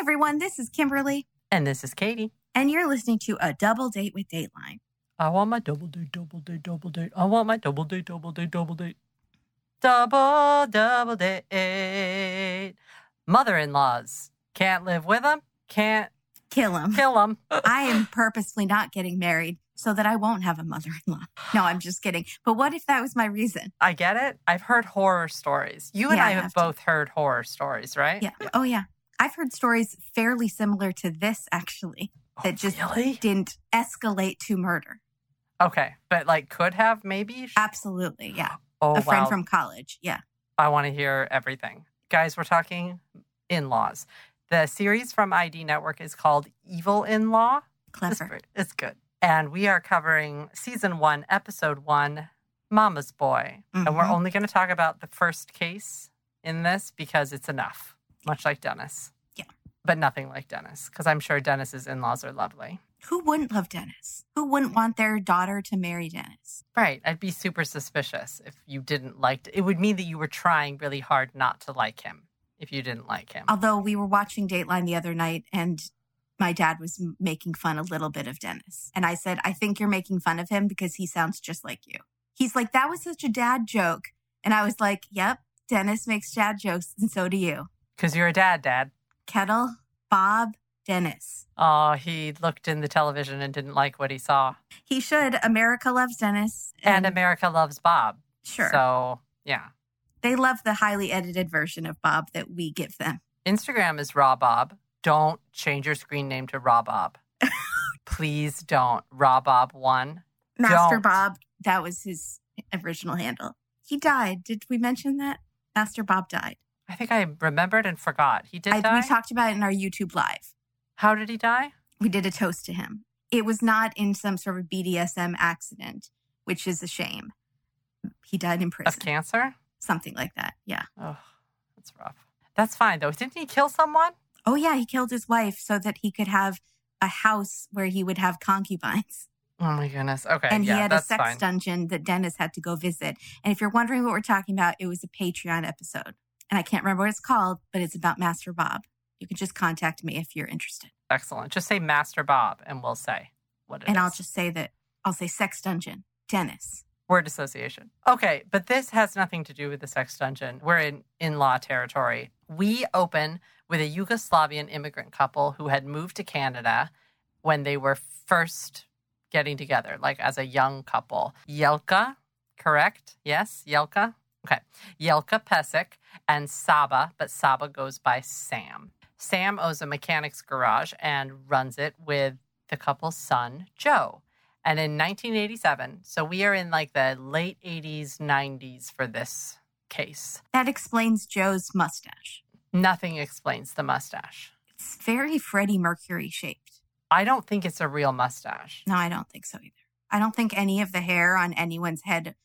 everyone. This is Kimberly, And this is Katie. and you're listening to A Double Date with Dateline. I want my double date, double date, double date. I want my double date, double date, double date. Double, double date. Mother in laws. Can't live with them, can't Kill him. kill them. I am purposefully not getting married so that I won't have a mother in law. No, I'm just kidding. But what if that was my reason? I get it. I've heard horror stories. You and Yeah, I have, have to. both heard horror stories, right? Yeah. Oh, yeah. I've heard stories fairly similar to this, actually, Oh, that just really? didn't escalate to murder. Okay, but like could have maybe. Absolutely. Yeah. Oh a friend wow. from college. Yeah. I want to hear everything. Guys, we're talking in laws. The series from ID Network is called Evil in Law. It's, Clever. great. it's good. And we are covering season one, episode one, Mama's Boy. And we're Mhm. only going to talk about the first case in this because it's enough, much like Dennis. But nothing like Dennis, because I'm sure Dennis's in laws are lovely. Who wouldn't love Dennis? Who wouldn't want their daughter to marry Dennis? Right. I'd be super suspicious if you didn't like it. would mean that you were trying really hard not to like him if you didn't like him. Although we were watching Dateline the other night and my dad was making fun a little bit of Dennis. And I said, I think you're making fun of him because he sounds just like you. He's like, that was such a dad joke. And I was like, yep, Dennis makes dad jokes and so do you. Because you're a dad, Dad. Kettle, Bob, Dennis. Oh, he looked in the television and didn't like what he saw. He should. America loves Dennis. And America loves Bob. Sure. So, yeah. they love the highly edited version of Bob that we give them. Instagram is Raw Bob. Don't change your screen name to Raw Bob. Please don't. Raw Bob one. Master Don't. Bob, that was his original handle. He died. Did we mention that? Master Bob died. I think I remembered and forgot. He did I, die. we talked about it in our YouTube live. How did he die? We did a toast to him. It was not in some sort of BDSM accident, which is a shame. He died in Of prison. cancer? Something like that. Yeah. Oh, that's rough. That's fine though. Didn't he kill someone? Oh, yeah. He killed his wife so that he could have a house where he would have concubines. Oh my goodness. Okay. and he yeah, had a sex fine. dungeon that Dennis had to go visit. And if you're wondering what we're talking about, it was a Patreon episode. And I can't remember what it's called, but it's about Master Bob. You can just contact me if you're interested. Excellent. Just say Master Bob and we'll say what it is. and I'll just say that I'll say sex dungeon, Dennis. Word association. Okay, but this has nothing to do with the sex dungeon. We're in in law territory. We open with a Yugoslavian immigrant couple who had moved to Canada when they were first getting together, like as a young couple. Yelka, correct? Yes, Yelka. Okay. Yelka Pesek and Saba, but Saba goes by Sam. Sam owns a mechanics garage and runs it with the couple's son, Joe. And in 1987, so we are in like the late 80s, 90s for this case. That explains Joe's mustache. Nothing explains the mustache. It's very Freddie Mercury shaped. I don't think it's a real mustache. No, I don't think so either. I don't think any of the hair on anyone's head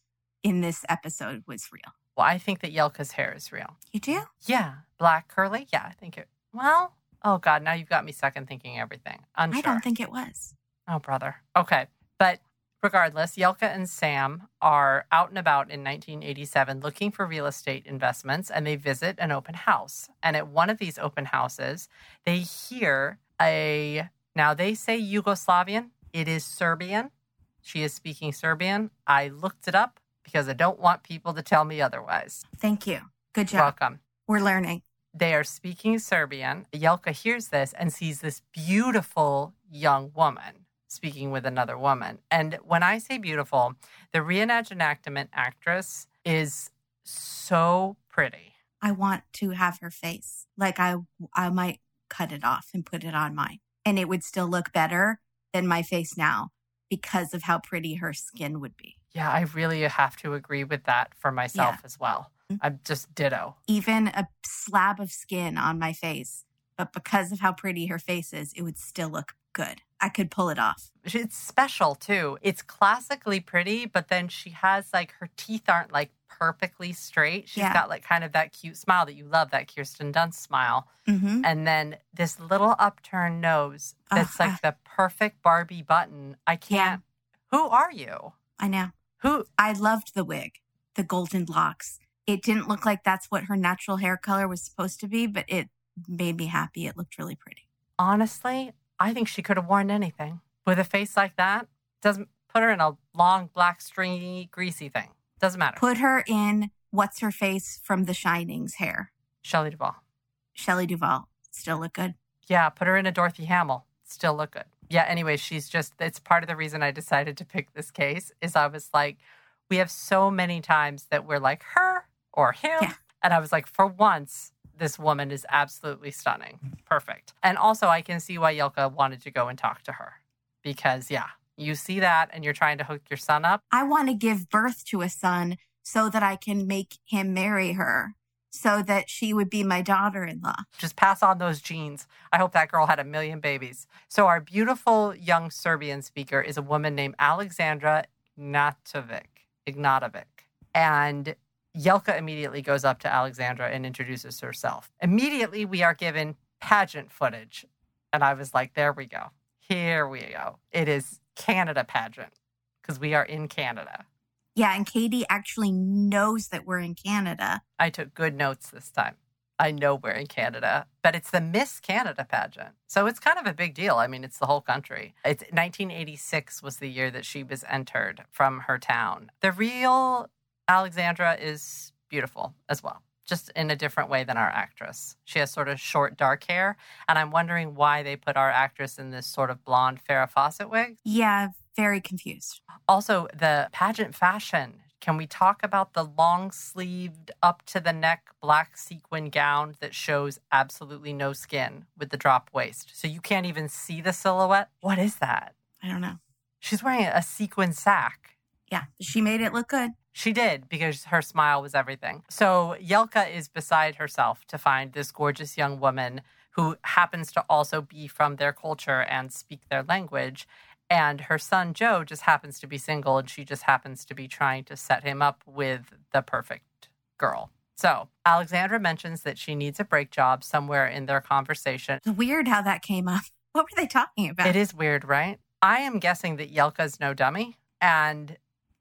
in this episode was real. Well, I think that Yelka's hair is real. You do? Yeah. Black curly? Yeah, I think it. Well, oh God, now you've got me second thinking everything. Unsure. I don't think it was. Oh, brother. Okay. But regardless, Yelka and Sam are out and about in 1987 looking for real estate investments and they visit an open house. And at one of these open houses, they hear a, now they say Yugoslavian, it is Serbian. She is speaking Serbian. I looked it up because I don't want people to tell me otherwise. Thank you. Good job. Welcome. We're learning. They are speaking Serbian. Yelka hears this and sees this beautiful young woman speaking with another woman. And when I say beautiful, the reenactment actress is so pretty. I want to have her face. Like I I might cut it off and put it on mine. And it would still look better than my face now because of how pretty her skin would be. Yeah, I really have to agree with that for myself as well. Mhm. I'm just ditto. Even a slab of skin on my face, but because of how pretty her face is, it would still look good. I could pull it off. It's special too. It's classically pretty, but then she has like her teeth aren't like perfectly straight. She's Yeah. got like kind of that cute smile that you love, that Kirsten Dunst smile. Mm-hmm. and then this little upturned nose that's like the perfect Barbie button. I can't. Who are you? I know. Who? I loved the wig, the golden locks. It didn't look like that's what her natural hair color was supposed to be, but it made me happy. It looked really pretty. Honestly, I think she could have worn anything. With a face like that, doesn't put her in a long, black, stringy, greasy thing. Doesn't matter. Put her in what's her face from The Shining's hair. Shelley Duvall. Shelley Duvall. Still look good. Yeah, put her in a Dorothy Hamill. Still look good. Yeah, anyway, she's just, it's part of the reason I decided to pick this case is I was like, we have so many times that we're like her or him. Yeah. And I was like, for once, this woman is absolutely stunning. Mm-hmm. Perfect. And also, I can see why Yelka wanted to go and talk to her because, yeah, you see that and you're trying to hook your son up. I want to give birth to a son so that I can make him marry her so that she would be my daughter in law. Just pass on those genes. I hope that girl had a million babies. So, our beautiful young Serbian speaker is a woman named Alexandra Ignatovic. Ignatovic. And Yelka immediately goes up to Alexandra and introduces herself. Immediately, we are given pageant footage. And I was like, there we go. Here we go. It is Canada pageant because we are in Canada. Yeah, and Katie actually knows that we're in Canada. I took good notes this time. I know we're in Canada, but it's the Miss Canada pageant. So it's kind of a big deal. I mean, it's the whole country. It's 1986 was the year that she was entered from her town. The real Alexandra is beautiful as well, just in a different way than our actress. She has sort of short, dark hair, and I'm wondering why they put our actress in this sort of blonde Farrah Fawcett wig. Yeah, very confused. Also, the pageant fashion. Can we talk about the long sleeved, up to the neck black sequin gown that shows absolutely no skin with the drop waist? So you can't even see the silhouette? What is that? I don't know. She's wearing a sequin sack. Yeah, she made it look good. She did because her smile was everything. So Yelka is beside herself to find this gorgeous young woman who happens to also be from their culture and speak their language. And her son Joe just happens to be single and she just happens to be trying to set him up with the perfect girl. So Alexandra mentions that she needs a break job somewhere in their conversation. It's weird how that came up. What were they talking about? It is weird, right? I am guessing that Yelka's no dummy and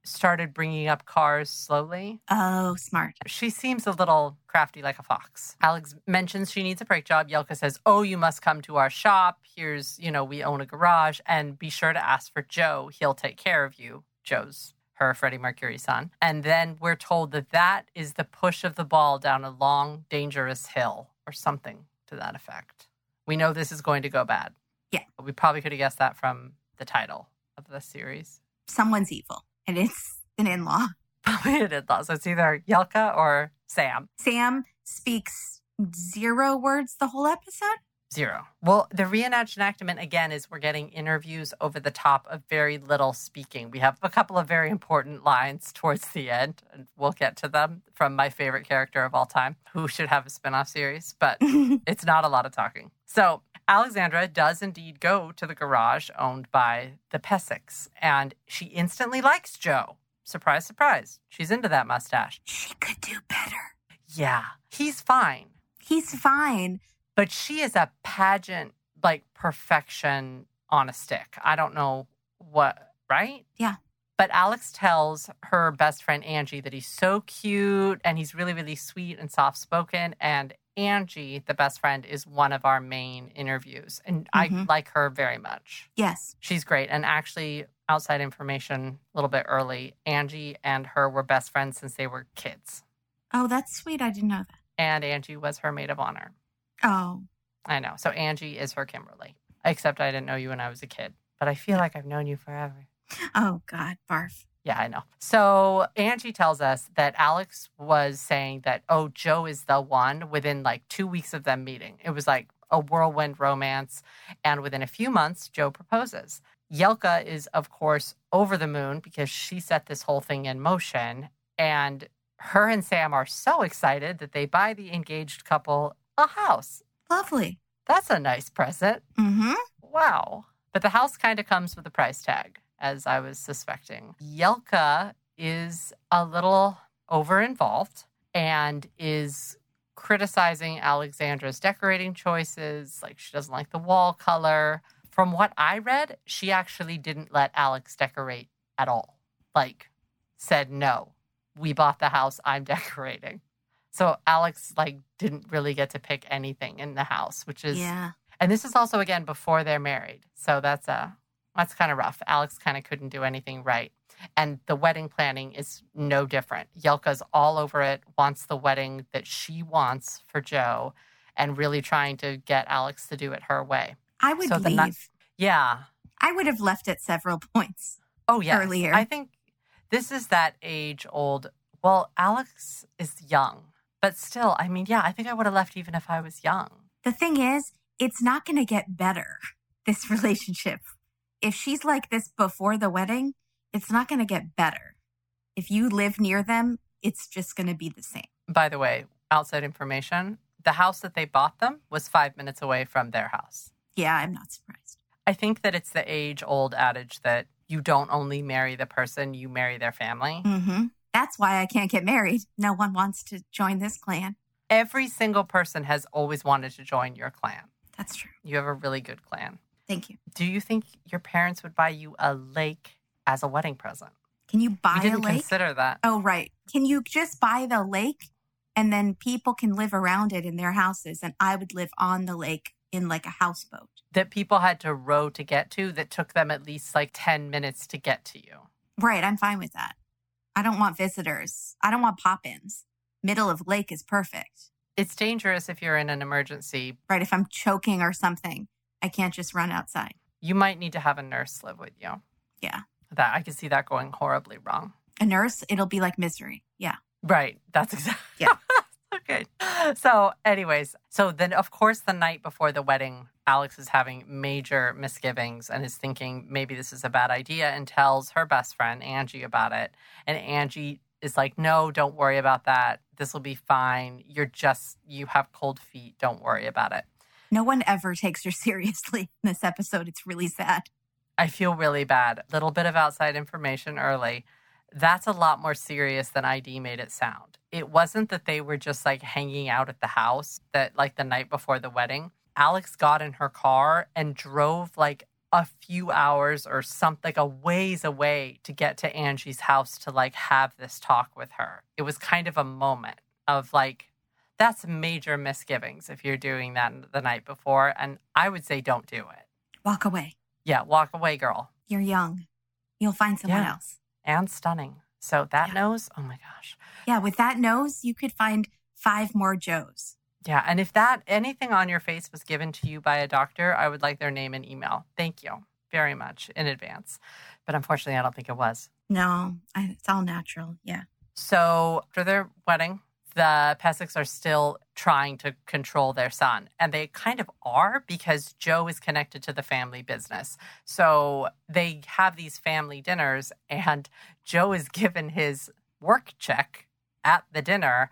started bringing up cars slowly. Oh, smart. She seems a little crafty like a fox. Alex mentions she needs a brake job. Yelka says, Oh, you must come to our shop. Here's, you know, we own a garage and be sure to ask for Joe. He'll take care of you. Joe's her Freddie Mercury son. And then we're told that that is the push of the ball down a long, dangerous hill or something to that effect. We know this is going to go bad. Yeah. We probably could have guessed that from the title of the series. Someone's evil, and it's an in law. Probably an in-law. So it's either Yelka or Sam. Sam speaks zero words the whole episode. Zero. Well, the reenactment again is we're getting interviews over the top of very little speaking. We have a couple of very important lines towards the end, and we'll get to them from my favorite character of all time, who should have a spinoff series, but it's not a lot of talking. So Alexandra does indeed go to the garage owned by the Pesicks, and she instantly likes Joe. Surprise, surprise. She's into that mustache. she could do better. Yeah, he's fine. He's fine. but she is a pageant like perfection on a stick. I don't know what, right? Yeah. But Alex tells her best friend Angie that he's so cute and he's really, really sweet and soft spoken. And Angie, the best friend, is one of our main interviews. And I Mhm. like her very much. Yes. She's great. And actually, outside information a little bit early, Angie and her were best friends since they were kids. Oh, that's sweet. I didn't know that. And Angie was her maid of honor. Oh, I know. So Angie is her Kimberly. Except I didn't know you when I was a kid. But I feel like I've known you forever. Oh God, barf. Yeah, I know. So Angie tells us that Alex was saying that, oh, Joe is the one within like two weeks of them meeting. It was like a whirlwind romance. And within a few months, Joe proposes. Yelka is, of course, over the moon because she set this whole thing in motion. And her and Sam are so excited that they buy the engaged couple a house. Lovely. That's a nice present. Mm-hmm. Wow. But the house kind of comes with a price tag, as I was suspecting. Yelka is a little over involved and is criticizing Alexandra's decorating choices. Like she doesn't like the wall color. From what I read, she actually didn't let Alex decorate at all. Like, said, no, we bought the house, I'm decorating. So Alex like didn't really get to pick anything in the house, which is yeah. and this is also again before they're married. So that's uh that's kind of rough. Alex kind of couldn't do anything right. And the wedding planning is no different. Yelka's all over it, wants the wedding that she wants for Joe, and really trying to get Alex to do it her way. I would So leave. ni- Yeah. I would have left at several points. Oh, yeah. Earlier. I think this is that age old. Well, Alex is young, but still, I mean, yeah, I think I would have left even if I was young. The thing is, it's not going to get better, this relationship. If she's like this before the wedding, it's not going to get better. If you live near them, it's just going to be the same. By the way, outside information the house that they bought them was five minutes away from their house. Yeah, I'm not surprised. I think that it's the age old adage that you don't only marry the person, you marry their family. hmm That's why I can't get married. No one wants to join this clan. Every single person has always wanted to join your clan. That's true. You have a really good clan. Thank you. Do you think your parents would buy you a lake as a wedding present? Can you buy we a didn't lake? consider that. oh, right. Can you just buy the lake and then people can live around it in their houses and I would live on the lake in like a houseboat? That people had to row to get to that took them at least like 10 minutes to get to you. Right. I'm fine with that. I don't want visitors. I don't want pop ins. Middle of lake is perfect. It's dangerous if you're in an emergency. Right. If I'm choking or something, I can't just run outside. You might need to have a nurse live with you. Yeah. That I could see that going horribly wrong. A nurse, it'll be like misery. Yeah. Right. That's exactly. Yeah. okay. So, anyways, so then, of course, the night before the wedding, Alex is having major misgivings and is thinking maybe this is a bad idea and tells her best friend, Angie, about it. And Angie is like, no, don't worry about that. This will be fine. You're just, you have cold feet. Don't worry about it. No one ever takes her seriously in this episode. It's really sad. I feel really bad. A little bit of outside information early. That's a lot more serious than ID made it sound. It wasn't that they were just like hanging out at the house that like the night before the wedding. Alex got in her car and drove like a few hours or something like a ways away to get to Angie's house to like have this talk with her. It was kind of a moment of like that's major misgivings if you're doing that the night before and I would say don't do it. Walk away. Yeah, walk away, girl. You're young. You'll find someone Yeah. else. and stunning. So that Yeah. nose, oh my gosh. Yeah. With that nose, you could find five more Joes. Yeah. And if that anything on your face was given to you by a doctor, I would like their name and email. Thank you very much in advance. But unfortunately, I don't think it was. No, I, it's all natural. Yeah. So after their wedding, the Pessicks are still trying to control their son. And they kind of are because Joe is connected to the family business. So they have these family dinners, and Joe is given his work check at the dinner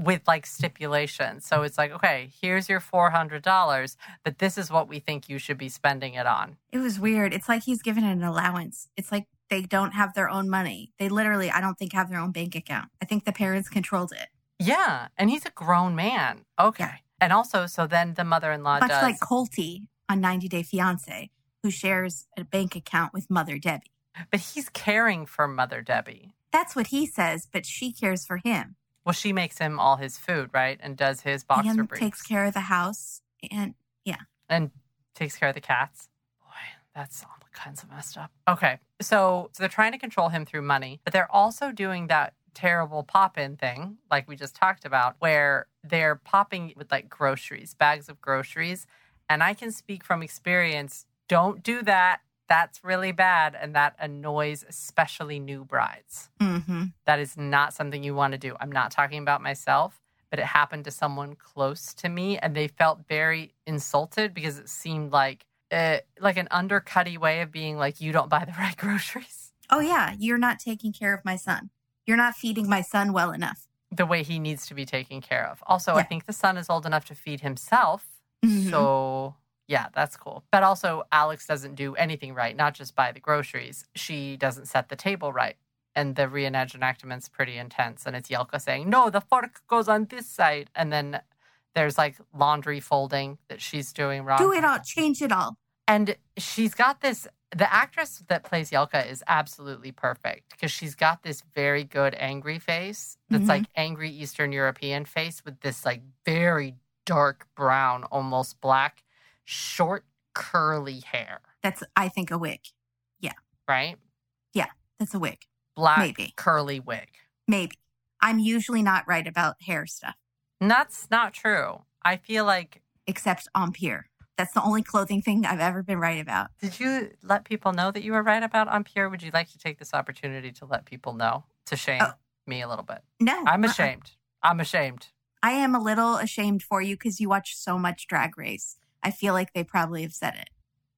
with like stipulations. So it's like, okay, here's your $400, but this is what we think you should be spending it on. It was weird. It's like he's given an allowance. It's like they don't have their own money. They literally, I don't think, have their own bank account. I think the parents controlled it. Yeah. And he's a grown man. Okay. Yeah. And also, so then the mother in law Much does. like Colty on 90 Day Fiance, who shares a bank account with Mother Debbie. But he's caring for Mother Debbie. That's what he says, but she cares for him Well, she makes him all his food, right? And does his boxer and briefs. takes care of the house. And yeah. and takes care of the cats. Boy, that's all kinds of messed up. Okay, so, so they're trying to control him through money, but they're also doing that terrible pop in thing, like we just talked about, where they're popping with like groceries, bags of groceries. And I can speak from experience don't do that. That's really bad. And that annoys especially new brides. hmm That is not something you want to do. I'm not talking about myself, but it happened to someone close to me and they felt very insulted because it seemed like uh, like an undercutty way of being like you don't buy the right groceries oh, yeah, you're not taking care of my son. You're not feeding my son well enough. the way he needs to be taken care of. Also, I think the son is old enough to feed himself. Mhm. So, yeah, that's cool. But also Alex doesn't do anything right, not just buy the groceries. She doesn't set the table right. And the reenactment's pretty intense. And it's Yelka saying, no, the fork goes on this side. And then there's like laundry folding that she's doing wrong. Do it all, change it all. And she's got this the actress that plays Yelka is absolutely perfect because she's got this very good angry face that's Mhm. like angry Eastern European face with this like very dark brown, almost black, short, curly hair, That's, I think, a wig. Yeah. Right? Yeah, that's a wig. Black, Maybe. curly wig. Maybe. I'm usually not right about hair stuff, And that's not true. I feel like, except Empire. That's the only clothing thing I've ever been right about. did you let people know that you were right about Ampere? Would you like to take this opportunity to let people know to shame Oh. me a little bit? No. I'm uh-uh. ashamed. I'm ashamed. I am a little ashamed for you because you watch so much Drag Race. I feel like they probably have said it.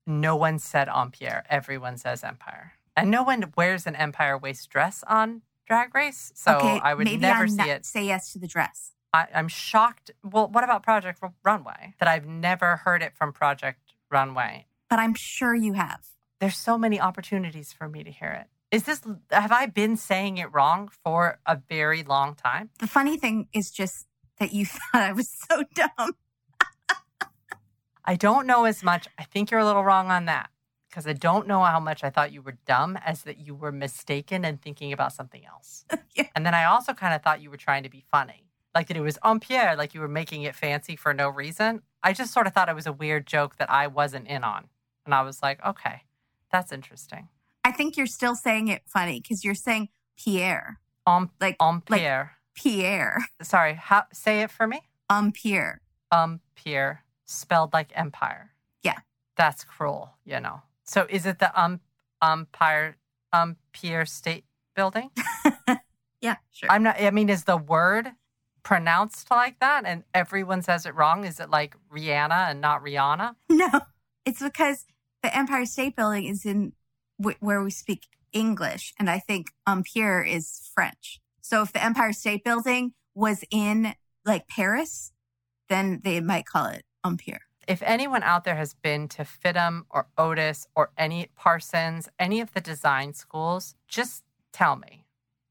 No one said Empire. Everyone says Empire. And no one wears an Empire waist dress on Drag Race. So okay, I would never I'm see it. Say yes to the dress. I, I'm shocked. Well, what about Project Runway? That I've never heard it from Project Runway. But I'm sure you have. There's so many opportunities for me to hear it. Is this, have I been saying it wrong for a very long time? The funny thing is just that you thought I was so dumb. I don't know as much. I think you're a little wrong on that because I don't know how much I thought you were dumb as that you were mistaken and thinking about something else. Yeah. And then I also kind of thought you were trying to be funny, like that it was en pierre, like you were making it fancy for no reason. I just sort of thought it was a weird joke that I wasn't in on. And I was like, okay, that's interesting. I think you're still saying it funny because you're saying Pierre. En, Like, en like pierre. Pierre. Sorry, how, say it for me. Empire. Um, pierre, spelled like empire. Yeah. That's cruel, you know. So is it the um umpire umpire state building? Yeah, sure. I'm not I mean, is the word pronounced like that and everyone says it wrong? Is it like Rihanna and not Rihanna? no, it's because the Empire State Building is in w- where we speak English, and I think Empire is French. So if the Empire State Building was in like Paris, then they might call it Empire. If anyone out there has been to FIDM or Otis or any Parsons, any of the design schools, just tell me.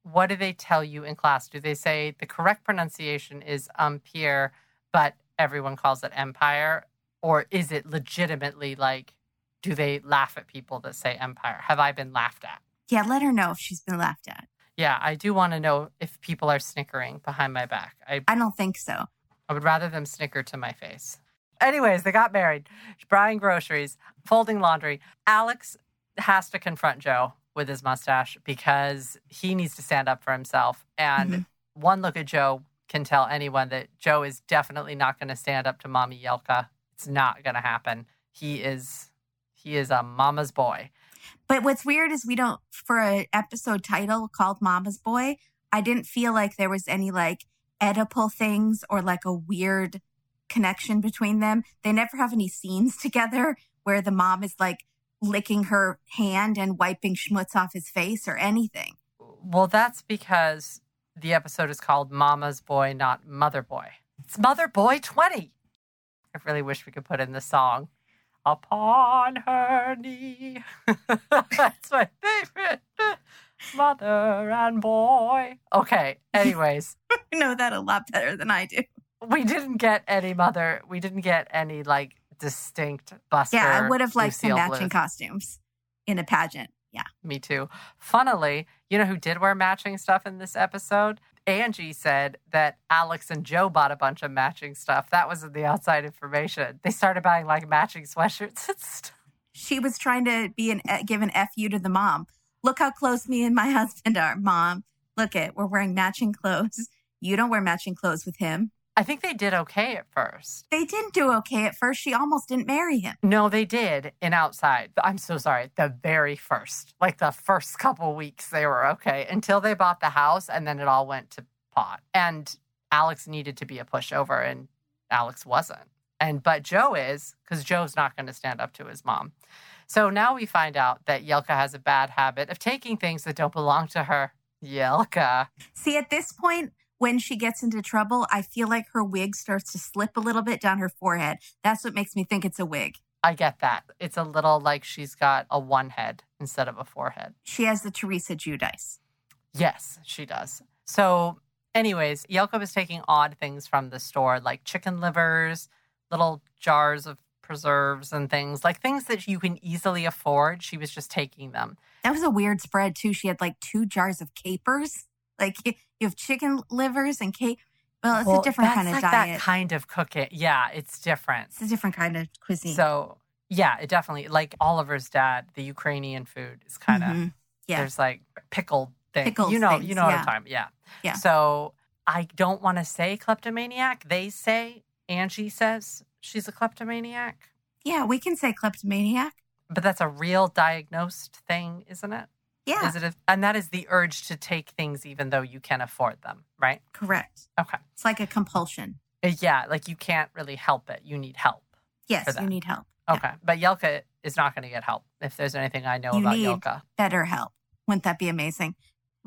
What do they tell you in class? Do they say the correct pronunciation is um, Empire, but everyone calls it Empire? Or is it legitimately like, do they laugh at people that say Empire? Have I been laughed at? Yeah, let her know if she's been laughed at. Yeah, I do want to know if people are snickering behind my back. I I don't think so. I would rather them snicker to my face. Anyways, they got married, buying groceries, folding laundry. Alex has to confront Joe with his mustache because he needs to stand up for himself. And Mhm. one look at Joe can tell anyone that Joe is definitely not going to stand up to Mommy Yelka. It's not going to happen. He is he is a mama's boy. But what's weird is we don't for an episode title called Mama's Boy. I didn't feel like there was any like Oedipal things or like a weird connection between them. They never have any scenes together where the mom is like licking her hand and wiping schmutz off his face or anything. Well, that's because the episode is called Mama's Boy, not Mother Boy. It's Mother Boy 20. I really wish we could put in the song. Upon her knee. that's my favorite. Mother and boy. Okay, anyways, You know that a lot better than I do. we didn't get any mother. We didn't get any like distinct Buster. Yeah, I would have liked some matching Bluth. costumes in a pageant. Yeah. Me too. Funnily, you know who did wear matching stuff in this episode? Angie said that Alex and Joe bought a bunch of matching stuff. That was in the outside information. They started buying like matching sweatshirts and stuff. She was trying to be an eh, give an fu to the mom. Look how close me and my husband are, mom. Look it, we're wearing matching clothes. You don't wear matching clothes with him. I think they did okay at first. They didn't do okay at first. She almost didn't marry him. No, they did in Outside. I'm so sorry. The very first, like the first couple weeks, they were okay until they bought the house and then it all went to pot. And Alex needed to be a pushover and Alex wasn't. And but Joe is because Joe's not going to stand up to his mom. So now we find out that Yelka has a bad habit of taking things that don't belong to her. Yelka. See, at this point, when she gets into trouble, I feel like her wig starts to slip a little bit down her forehead. That's what makes me think it's a wig. I get that. It's a little like she's got a one head instead of a forehead. She has the Teresa Giudice. Yes, she does. So, anyways, Yelka is taking odd things from the store, like chicken livers, little jars of preserves and things like things that you can easily afford. She was just taking them. That was a weird spread too. She had like two jars of capers. Like you have chicken livers and cake. Well, it's Well, a different kind of like diet. That kind of cooking. Yeah, it's different. it's a different kind of cuisine. So yeah, it definitely like Oliver's dad. The Ukrainian food is kind of Mhm. yeah. there's like pickled things. Pickled you know, things, you know what yeah. I'm talking. Yeah. Yeah. So I don't want to say kleptomaniac. They say Angie says she's a kleptomaniac, Yeah, we can say kleptomaniac. but that's a real diagnosed thing, isn't it? Yeah, Is it? A, and that is the urge to take things even though you can't afford them, right? correct. Okay. It's like a compulsion. Uh, Yeah, like you can't really help it. You need help. Yes, you need help. Yeah. Okay. But Yelka is not going to get help if there's anything I know You about need- Yelka. Better help. Wouldn't that be amazing?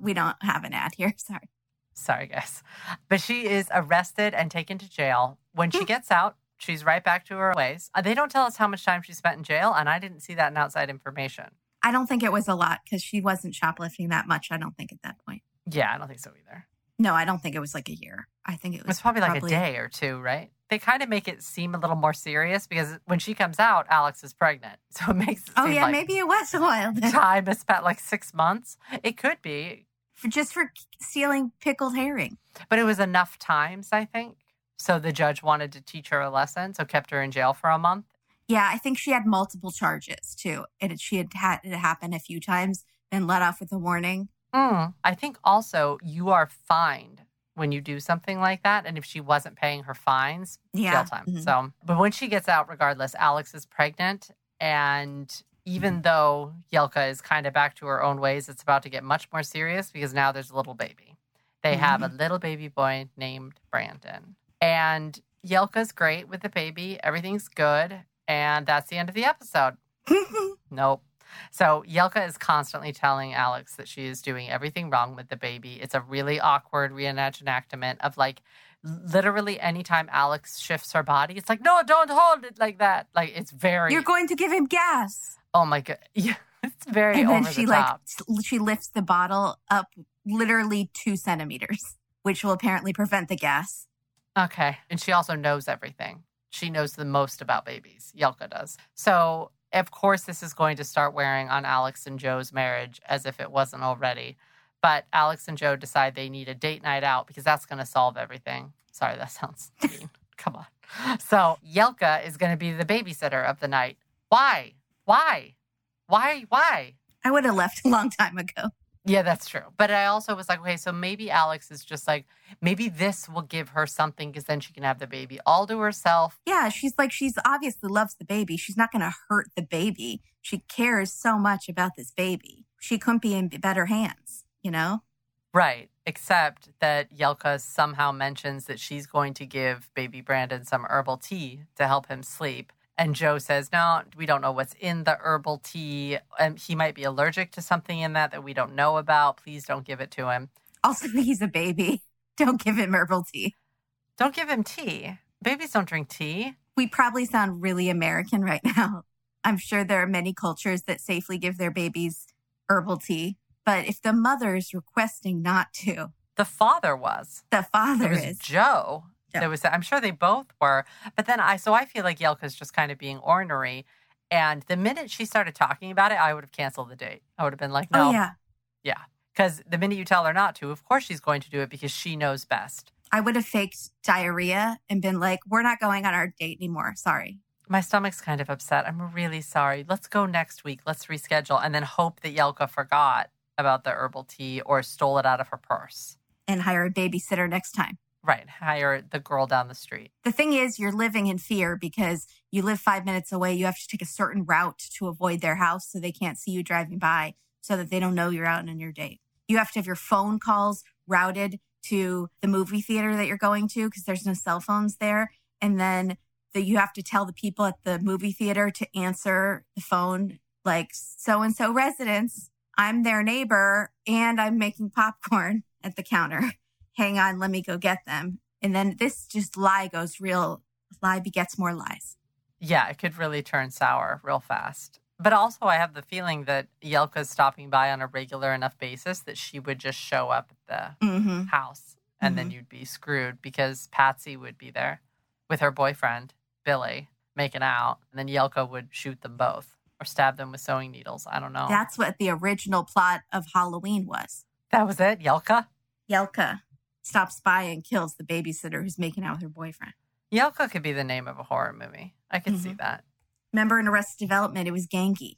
We don't have an ad here. Sorry. Sorry, guys. But she is arrested and taken to jail. When she gets out, she's right back to her ways. Uh, They don't tell us how much time she spent in jail, and I didn't see that in outside information. I don't think it was a lot because she wasn't shoplifting that much. I don't think at that point. Yeah, I don't think so either. No, I don't think it was like a year. I think it It was was probably like a day or two, right? They kind of make it seem a little more serious because when she comes out, Alex is pregnant. So it makes it Oh seem yeah, like maybe it was a while then. time has spent like six months. It could be, For, just for stealing pickled herring. but it was enough times, I think. So the judge wanted to teach her a lesson, so kept her in jail for a month. Yeah, I think she had multiple charges too. And she had had it happen a few times, been let off with a warning. Mm. I think also you are fined when you do something like that. And if she wasn't paying her fines, Yeah. jail time. Mhm. So, but when she gets out, regardless, Alex is pregnant. And even though Yelka is kind of back to her own ways, it's about to get much more serious because now there's a little baby. They have a little baby boy named Brandon. And Yelka's great with the baby. Everything's good. And that's the end of the episode. Nope. So Yelka is constantly telling Alex that she is doing everything wrong with the baby. It's a really awkward reenactment of like literally anytime Alex shifts her body, it's like, no, don't hold it like that. Like it's very You're going to give him gas. oh my god. Yeah. It's very and then over she the like she lifts the bottle up literally two centimeters, which will apparently prevent the gas. Okay. And she also knows everything. She knows the most about babies. Yelka does. So, of course, this is going to start wearing on Alex and Joe's marriage as if it wasn't already. But Alex and Joe decide they need a date night out because that's going to solve everything. Sorry, that sounds mean. Come on. So, Yelka is going to be the babysitter of the night. Why? Why? Why? Why? I would have left a long time ago. Yeah, that's true. But I also was like, okay, so maybe Alex is just like, maybe this will give her something because then she can have the baby all to herself. Yeah, she's like she's obviously loves the baby. She's not going to hurt the baby. She cares so much about this baby. She couldn't be in better hands, you know? Right. Except that Yelka somehow mentions that she's going to give baby Brandon some herbal tea to help him sleep. And Joe says, no, we don't know what's in the herbal tea. And he might be allergic to something in that that we don't know about. Please don't give it to him. Also, he's a baby. Don't give him herbal tea. Don't give him tea. Babies don't drink tea. We probably sound really American right now. I'm sure there are many cultures that safely give their babies herbal tea. But if the mother is requesting not to, The father was. the father is. Joe. That was. I'm sure they both were. But then I. So I feel like Yelka's just kind of being ornery. And the minute she started talking about it, I would have canceled the date. I would have been like, oh, no, Oh, yeah. Because the minute you tell her not to, of course she's going to do it because she knows best. I would have faked diarrhea and been like, we're not going on our date anymore. Sorry. My stomach's kind of upset. I'm really sorry. Let's go next week. Let's reschedule. And then hope that Yelka forgot about the herbal tea or stole it out of her purse. And hire a babysitter next time. Right. Hire the girl down the street. The thing is, you're living in fear because you live five minutes away. You have to take a certain route to avoid their house so they can't see you driving by so that they don't know you're out on your date. You have to have your phone calls routed to the movie theater that you're going to because there's no cell phones there. And then that you have to tell the people at the movie theater to answer the phone like so and so residents. I'm their neighbor and I'm making popcorn at the counter. Hang on, let me go get them. And then this just lie goes real, lie begets more lies. Yeah, it could really turn sour real fast. But also, I have the feeling that Yelka's stopping by on a regular enough basis that she would just show up at the Mm-hmm. house and then you'd be screwed because Patsy would be there with her boyfriend, Billy. making out, and then Yelka would shoot them both or stab them with sewing needles. I don't know. That's what the original plot of Halloween was. that was it, Yelka. Yelka stops by and kills the babysitter who's making out with her boyfriend. Yelka could be the name of a horror movie. I could see that. Remember in Arrested Development, it was Genki.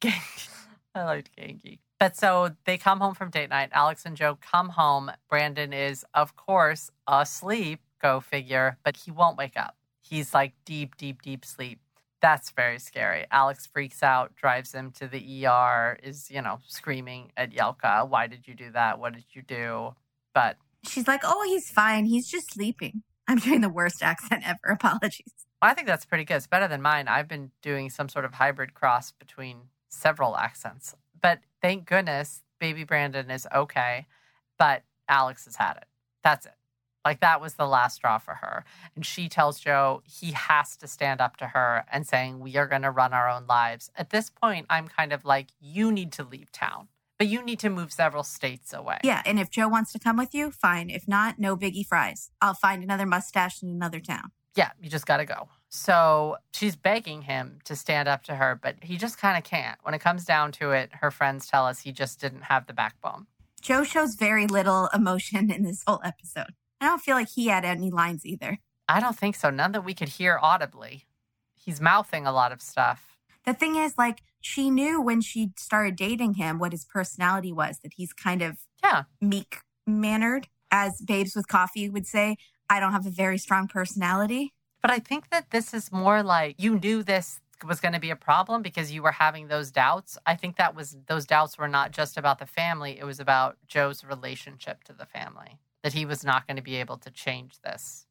Genki. I liked Genki. But so they come home from date night. Alex and Joe come home. Brandon is, of course, asleep. Go figure. But he won't wake up. He's like deep, deep, deep sleep. That's very scary. Alex freaks out, drives him to the ER, is, you know, screaming at Yelka, Why did you do that? What did you do? But She's like, oh, he's fine. He's just sleeping. I'm doing the worst accent ever. Apologies. I think that's pretty good. It's better than mine. I've been doing some sort of hybrid cross between several accents. But thank goodness baby Brandon is okay. But Alex has had it. That's it. Like that was the last straw for her. And she tells Joe he has to stand up to her and saying, We are going to run our own lives. At this point, I'm kind of like, You need to leave town, but you need to move several states away. Yeah. And if Joe wants to come with you, fine. If not, no biggie fries. I'll find another mustache in another town. Yeah, you just got to go. So she's begging him to stand up to her, but he just kind of can't. When it comes down to it, her friends tell us he just didn't have the backbone. Joe shows very little emotion in this whole episode. I don't feel like he had any lines either. I don't think so. None that we could hear audibly. He's mouthing a lot of stuff. The thing is, like, she knew when she started dating him what his personality was, that he's kind of Yeah. meek mannered. As Babes with Coffee would say, I don't have a very strong personality. But I think that this is more like you knew this was going to be a problem because you were having those doubts. I think that was those doubts were not just about the family, it was about Joe's relationship to the family. That he was not going to be able to change this.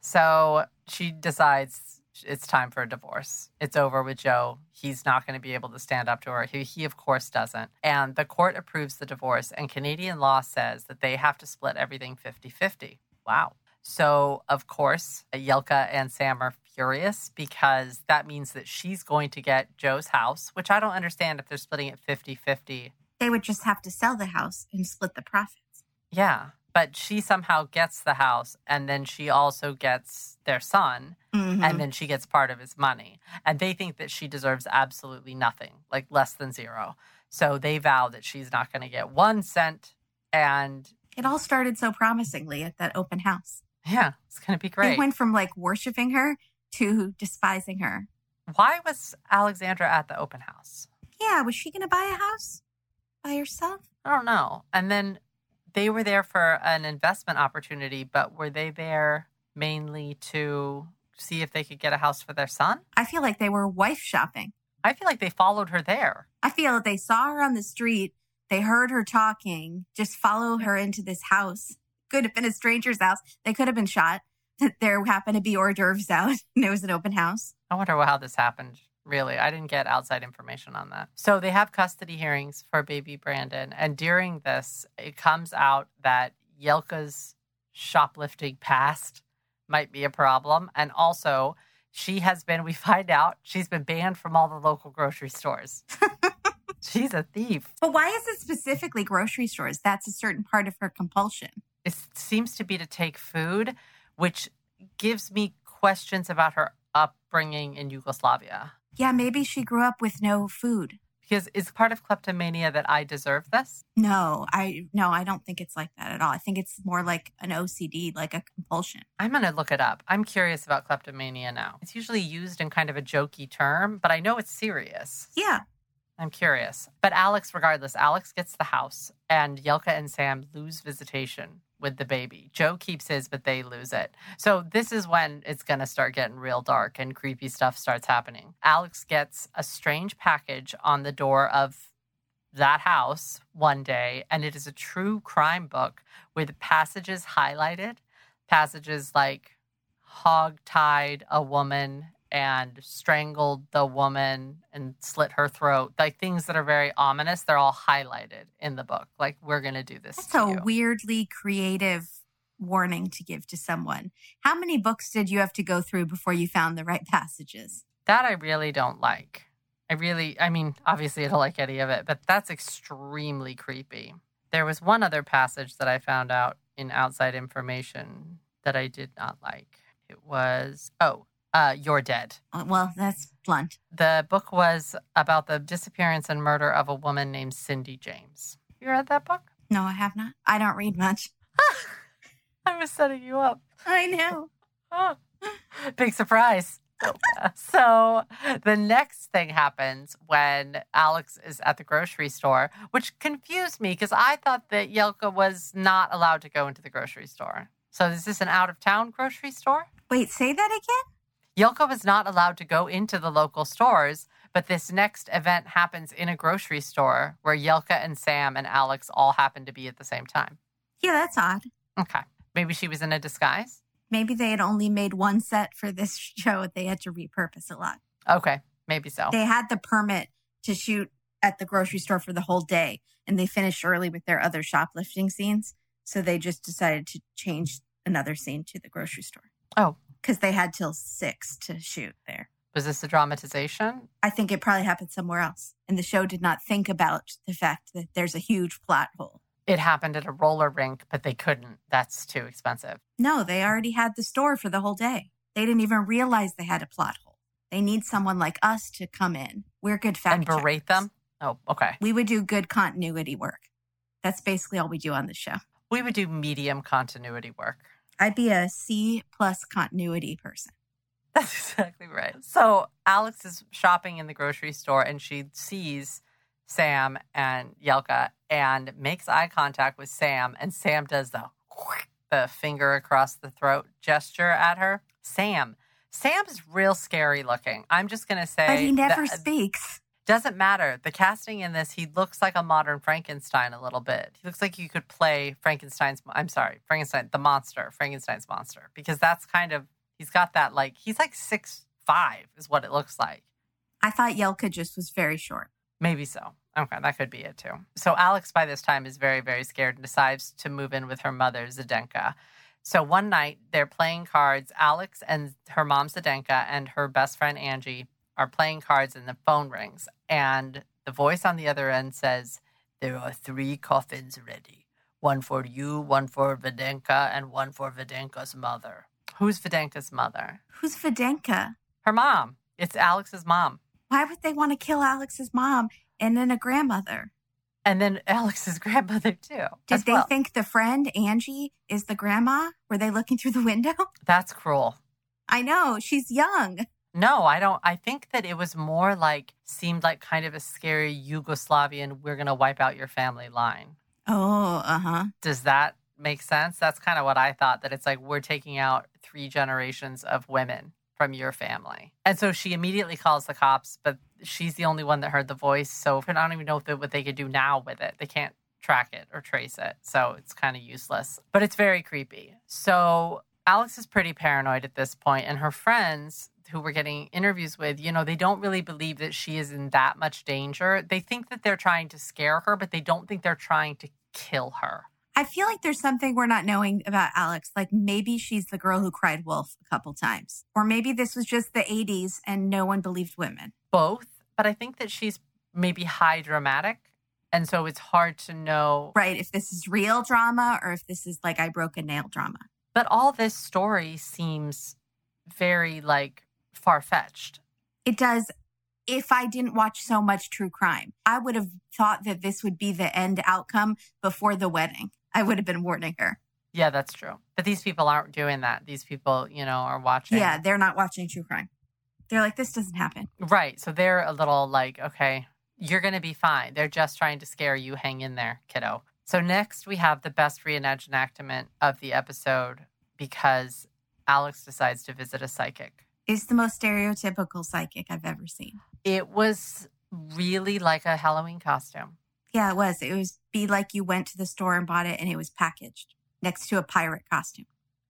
So she decides it's time for a divorce. It's over with Joe. He's not going to be able to stand up to her. He, he, of course, doesn't. And the court approves the divorce, and Canadian law says that they have to split everything 50 50. Wow. So, of course, Yelka and Sam are furious because that means that she's going to get Joe's house, which I don't understand if they're splitting it 50 50. They would just have to sell the house and split the profits. Yeah. But she somehow gets the house and then she also gets their son Mhm. and then she gets part of his money. And they think that she deserves absolutely nothing, like less than zero. So they vow that she's not going to get one cent. And it all started so promisingly at that open house. yeah, it's going to be They great. went from like worshiping her to despising her. Why was Alexandra at the open house? Yeah, was she going to buy a house by herself? I don't know. And then they were there for an investment opportunity, but were they there mainly to see if they could get a house for their son? I feel like they were wife shopping. I feel like they followed her there. I feel that they saw her on the street, they heard her talking, just follow her into this house. Could have been a stranger's house. They could have been shot. There happened to be hors d'oeuvres out, and it was an open house. I wonder how this happened. Really, I didn't get outside information on that. So they have custody hearings for baby Brandon, and during this, it comes out that Yelka's shoplifting past might be a problem, and also she has been. We find out she's been banned from all the local grocery stores. She's a thief. But why is it specifically grocery stores? That's a certain part of her compulsion. It seems to be to take food, which gives me questions about her upbringing in Yugoslavia. Yeah, maybe she grew up with no food. Because is part of kleptomania that I deserve this? No, I no, I don't think it's like that at all. I think it's more like an OCD, like a compulsion. I'm going to look it up. I'm curious about kleptomania now. It's usually used in kind of a jokey term, but I know it's serious. Yeah. I'm curious. But Alex, regardless, Alex gets the house, and Yelka and Sam lose visitation with the baby. Joe keeps his, but they lose it. So this is when it's going to start getting real dark and creepy stuff starts happening. Alex gets a strange package on the door of that house one day, and it is a true crime book with passages highlighted, passages like hog tied a woman and strangled the woman and slit her throat. Like things that are very ominous, they're all highlighted in the book. Like we're gonna do this. That's to a you. weirdly creative warning to give to someone. How many books did you have to go through before you found the right passages? That I really don't like. I really, I mean, obviously I don't like any of it, but that's extremely creepy. There was one other passage that I found out in outside information that I did not like. It was, oh, uh, You're Dead. Uh, Well, that's blunt. The book was about the disappearance and murder of a woman named Cindy James. You read that book? No, I have not. I don't read much. I was setting you up. I know. Oh, big surprise. So the next thing happens when Alex is at the grocery store, which confused me because I thought that Yelka was not allowed to go into the grocery store. So is this an out of town grocery store? Wait, say that again? Yelka was not allowed to go into the local stores, but this next event happens in a grocery store where Yelka and Sam and Alex all happen to be at the same time. Yeah, that's odd. Okay. Maybe she was in a disguise? Maybe they had only made one set for this show. They had to repurpose a lot. Okay. Maybe so. They had the permit to shoot at the grocery store for the whole day, and they finished early with their other shoplifting scenes. So they just decided to change another scene to the grocery store. Oh. Because they had till six to shoot there. Was this a dramatization? I think it probably happened somewhere else. And the show did not think about the fact that there's a huge plot hole. It happened at a roller rink, but they couldn't. That's too expensive. No, they already had the store for the whole day. They didn't even realize they had a plot hole. They need someone like us to come in. We're good fact and berate checkers. them? Oh, okay. We would do good continuity work. That's basically all we do on the show. We would do medium continuity work. I'd be a C plus continuity person. That's exactly right. So Alex is shopping in the grocery store and she sees Sam and Yelka and makes eye contact with Sam. And Sam does the the finger across the throat gesture at her. Sam. Sam's real scary looking. I'm just gonna say But he never that- speaks. Doesn't matter. The casting in this, he looks like a modern Frankenstein a little bit. He looks like you could play Frankenstein's. I'm sorry, Frankenstein, the monster, Frankenstein's monster, because that's kind of he's got that like he's like six five is what it looks like. I thought Yelka just was very short. Maybe so. Okay, that could be it too. So Alex by this time is very very scared and decides to move in with her mother Zdenka. So one night they're playing cards. Alex and her mom Zdenka and her best friend Angie are playing cards and the phone rings and the voice on the other end says there are three coffins ready. One for you, one for Videnka, and one for Videnka's mother. Who's Videnka's mother? Who's Videnka? Her mom. It's Alex's mom. Why would they want to kill Alex's mom and then a grandmother? And then Alex's grandmother too. Did they well. think the friend Angie is the grandma? Were they looking through the window? That's cruel. I know, she's young. No, I don't. I think that it was more like, seemed like kind of a scary Yugoslavian, we're going to wipe out your family line. Oh, uh huh. Does that make sense? That's kind of what I thought, that it's like, we're taking out three generations of women from your family. And so she immediately calls the cops, but she's the only one that heard the voice. So I don't even know if what they could do now with it. They can't track it or trace it. So it's kind of useless, but it's very creepy. So Alex is pretty paranoid at this point, and her friends who we're getting interviews with, you know, they don't really believe that she is in that much danger. They think that they're trying to scare her, but they don't think they're trying to kill her. I feel like there's something we're not knowing about Alex. Like maybe she's the girl who cried wolf a couple times. Or maybe this was just the 80s and no one believed women. Both, but I think that she's maybe high dramatic. And so it's hard to know. Right. If this is real drama or if this is like I broke a nail drama. But all this story seems very like far fetched. It does. If I didn't watch so much true crime, I would have thought that this would be the end outcome before the wedding. I would have been warning her. Yeah, that's true. But these people aren't doing that. These people, you know, are watching. Yeah, they're not watching true crime. They're like, this doesn't happen. Right. So they're a little like, okay, you're going to be fine. They're just trying to scare you. Hang in there, kiddo. So next we have the best reenactment of the episode because Alex decides to visit a psychic. It's the most stereotypical psychic I've ever seen. It was really like a Halloween costume. Yeah, it was. It was be like you went to the store and bought it and it was packaged next to a pirate costume.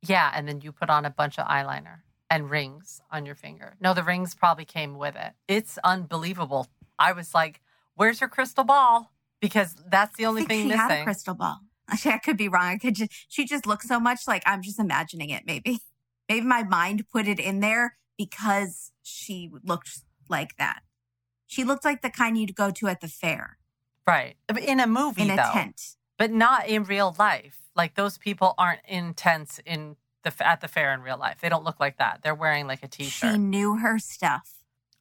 Yeah, and then you put on a bunch of eyeliner and rings on your finger. No, the rings probably came with it. It's unbelievable. I was like, "Where's your crystal ball?" Because that's the only thing she had a crystal ball. Actually, I could be wrong. I could just she just looks so much like I'm just imagining it. Maybe, maybe my mind put it in there because she looked like that. She looked like the kind you'd go to at the fair Right. In a movie, in a though. tent. but not in real life. Like those people aren't in tents in the at the fair in real life. They don't look like that. They're wearing like a t-shirt. She knew her stuff.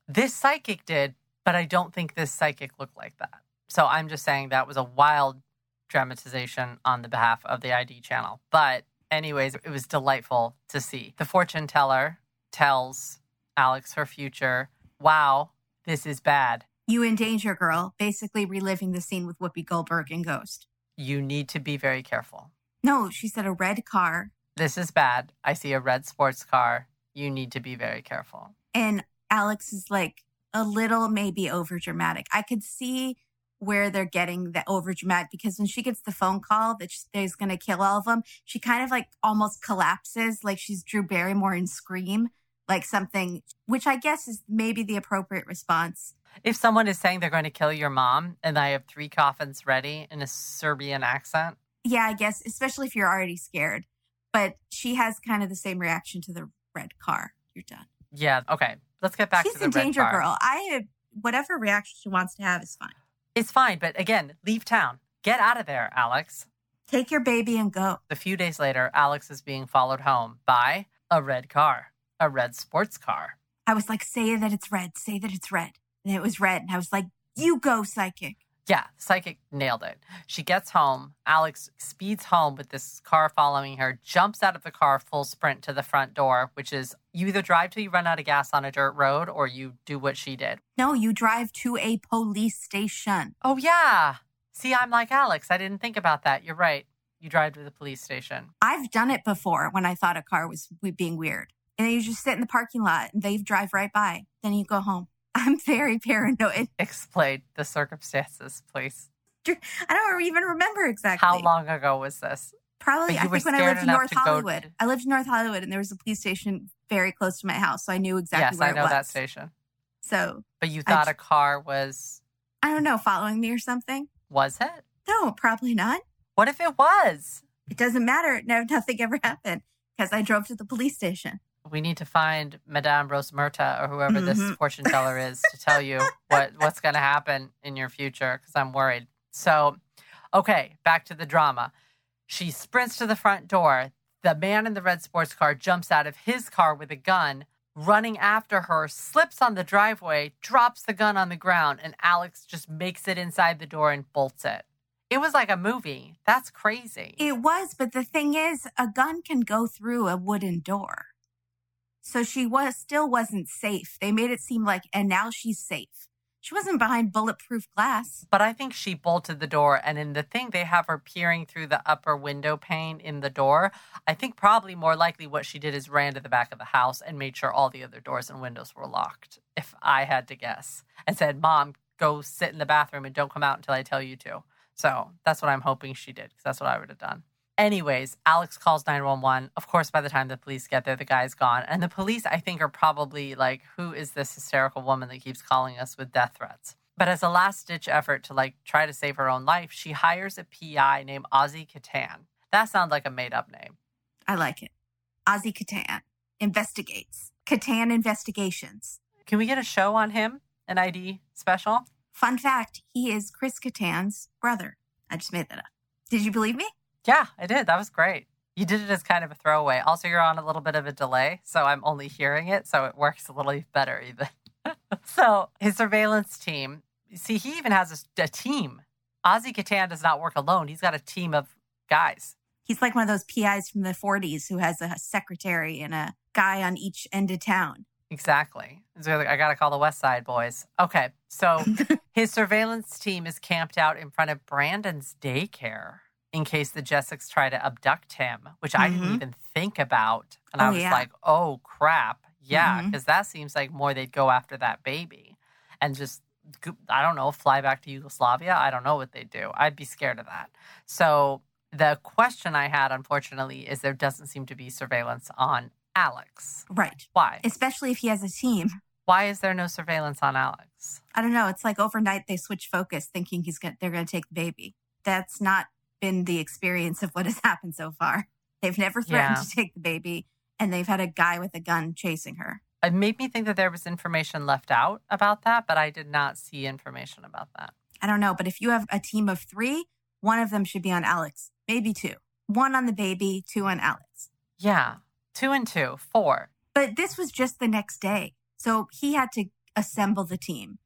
This psychic did, but I don't think this psychic looked like that. So I'm just saying that was a wild dramatization on the behalf of the ID channel. But anyways, it was delightful to see. The fortune teller tells Alex her future. Wow, this is bad. You in danger, girl. Basically reliving the scene with Whoopi Goldberg and Ghost. You need to be very careful. No, she said a red car. This is bad. I see a red sports car. You need to be very careful. And Alex is like a little maybe over dramatic. I could see where they're getting the over dramatic because when she gets the phone call that she's going to kill all of them, she kind of like almost collapses, like she's Drew Barrymore in Scream, like something, which I guess is maybe the appropriate response. If someone is saying they're going to kill your mom and I have three coffins ready in a Serbian accent, Yeah, I guess, especially if you're already scared. But she has kind of the same reaction to the red car. You're done. yeah, okay. Let's get back She's to the danger, car. girl. I whatever reaction she wants to have is fine. It's fine, but again, leave town. Get out of there, Alex. Take your baby and go. A few days later, Alex is being followed home by a red car, a red sports car. I was like, say that it's red. Say that it's red. And it was red. And I was like, you go, psychic. Yeah, psychic nailed it. She gets home. Alex speeds home with this car following her, jumps out of the car full sprint to the front door, which is you either drive till you run out of gas on a dirt road or you do what she did. No, you drive to a police station. Oh, yeah. See, I'm like Alex. I didn't think about that. You're right. You drive to the police station. I've done it before when I thought a car was being weird. And then you just sit in the parking lot and they drive right by. Then you go home. I'm very paranoid. Explain the circumstances, please. I don't even remember exactly. How long ago was this? Probably, I think when I lived in North Hollywood. to- I lived in North Hollywood and there was a police station very close to my house. So I knew exactly yes, where I know it was. that station. So But you thought j- a car was I don't know, following me or something? was it? No, probably not. What if it was? It doesn't matter. No, nothing ever happened because I drove to the police station. We need to find Madame Rosmerta or whoever this Mhm. fortune teller is to tell you what what's going to happen in your future because I'm worried. So, okay, back to the drama. She sprints to the front door. The man in the red sports car jumps out of his car with a gun, running after her, slips on the driveway, drops the gun on the ground, and Alex just makes it inside the door and bolts it. It was like a movie. That's crazy. It was, but the thing is, a gun can go through a wooden door. So she was still wasn't safe. They made it seem like, and now she's safe. She wasn't behind bulletproof glass. But I think she bolted the door, and in the thing, they have her peering through the upper window pane in the door. I think probably more likely what she did is ran to the back of the house and made sure all the other doors and windows were locked, if I had to guess, and said, Mom, go sit in the bathroom and don't come out until I tell you to. So that's what I'm hoping she did, because that's what I would have done. Anyways, Alex calls 911. Of course, by the time the police get there, the guy's gone. And the police, I think, are probably like, who is this hysterical woman that keeps calling us with death threats? But as a last ditch effort to like try to save her own life, she hires a PI named Ozzy Katan. That sounds like a made up name. I like it. Ozzy Catan investigates. Catan investigations. Can we get a show on him? An ID special? Fun fact, he is Chris Kattan's brother. I just made that up. Did you believe me? Yeah, I did. That was great. You did it as kind of a throwaway. Also, you're on a little bit of a delay, so I'm only hearing it, so it works a little better even. so his surveillance team, see, he even has a, a team. Ozzy Catan does not work alone. He's got a team of guys. He's like one of those PIs from the 40s who has a secretary and a guy on each end of town. Exactly. So I got to call the West Side boys. Okay. So his surveillance team is camped out in front of Brandon's daycare in case the Jessics try to abduct him, which I didn't Mhm. even think about. And I Oh, was yeah. like, oh crap. Yeah. Because that seems like more they'd go after that baby and just, I don't know, fly back to Yugoslavia. I don't know what they'd do. I'd be scared of that. So the question I had, unfortunately, is there doesn't seem to be surveillance on Alex. Right. Why? Especially if he has a team. Why is there no surveillance on Alex? I don't know. It's like overnight they switch focus thinking he's going to they're going to take the baby. That's not been the experience of what has happened so far. They've never threatened Yeah. to take the baby and they've had a guy with a gun chasing her. It made me think that there was information left out about that, but I did not see information about that. I don't know, but if you have a team of 3, one of them should be on Alex, maybe two. One on the baby, two on Alex. Yeah. Two and two, four. But this was just the next day. So he had to assemble the team.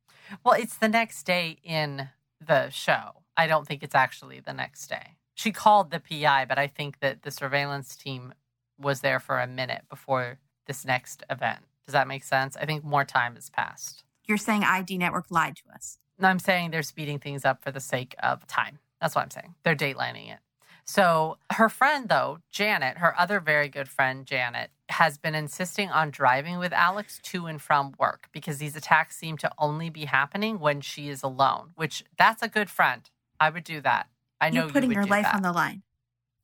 Well, it's the next day in the show. I don't think it's actually the next day. She called the PI, but I think that the surveillance team was there for a minute before this next event. Does that make sense? I think more time has passed. You're saying ID Network lied to us. No, I'm saying they're speeding things up for the sake of time. That's what I'm saying. They're datelining it. So her friend, though, Janet, her other very good friend, Janet, has been insisting on driving with Alex to and from work because these attacks seem to only be happening when she is alone, which that's a good friend. I would do that. I know You're putting you your life that. on the line.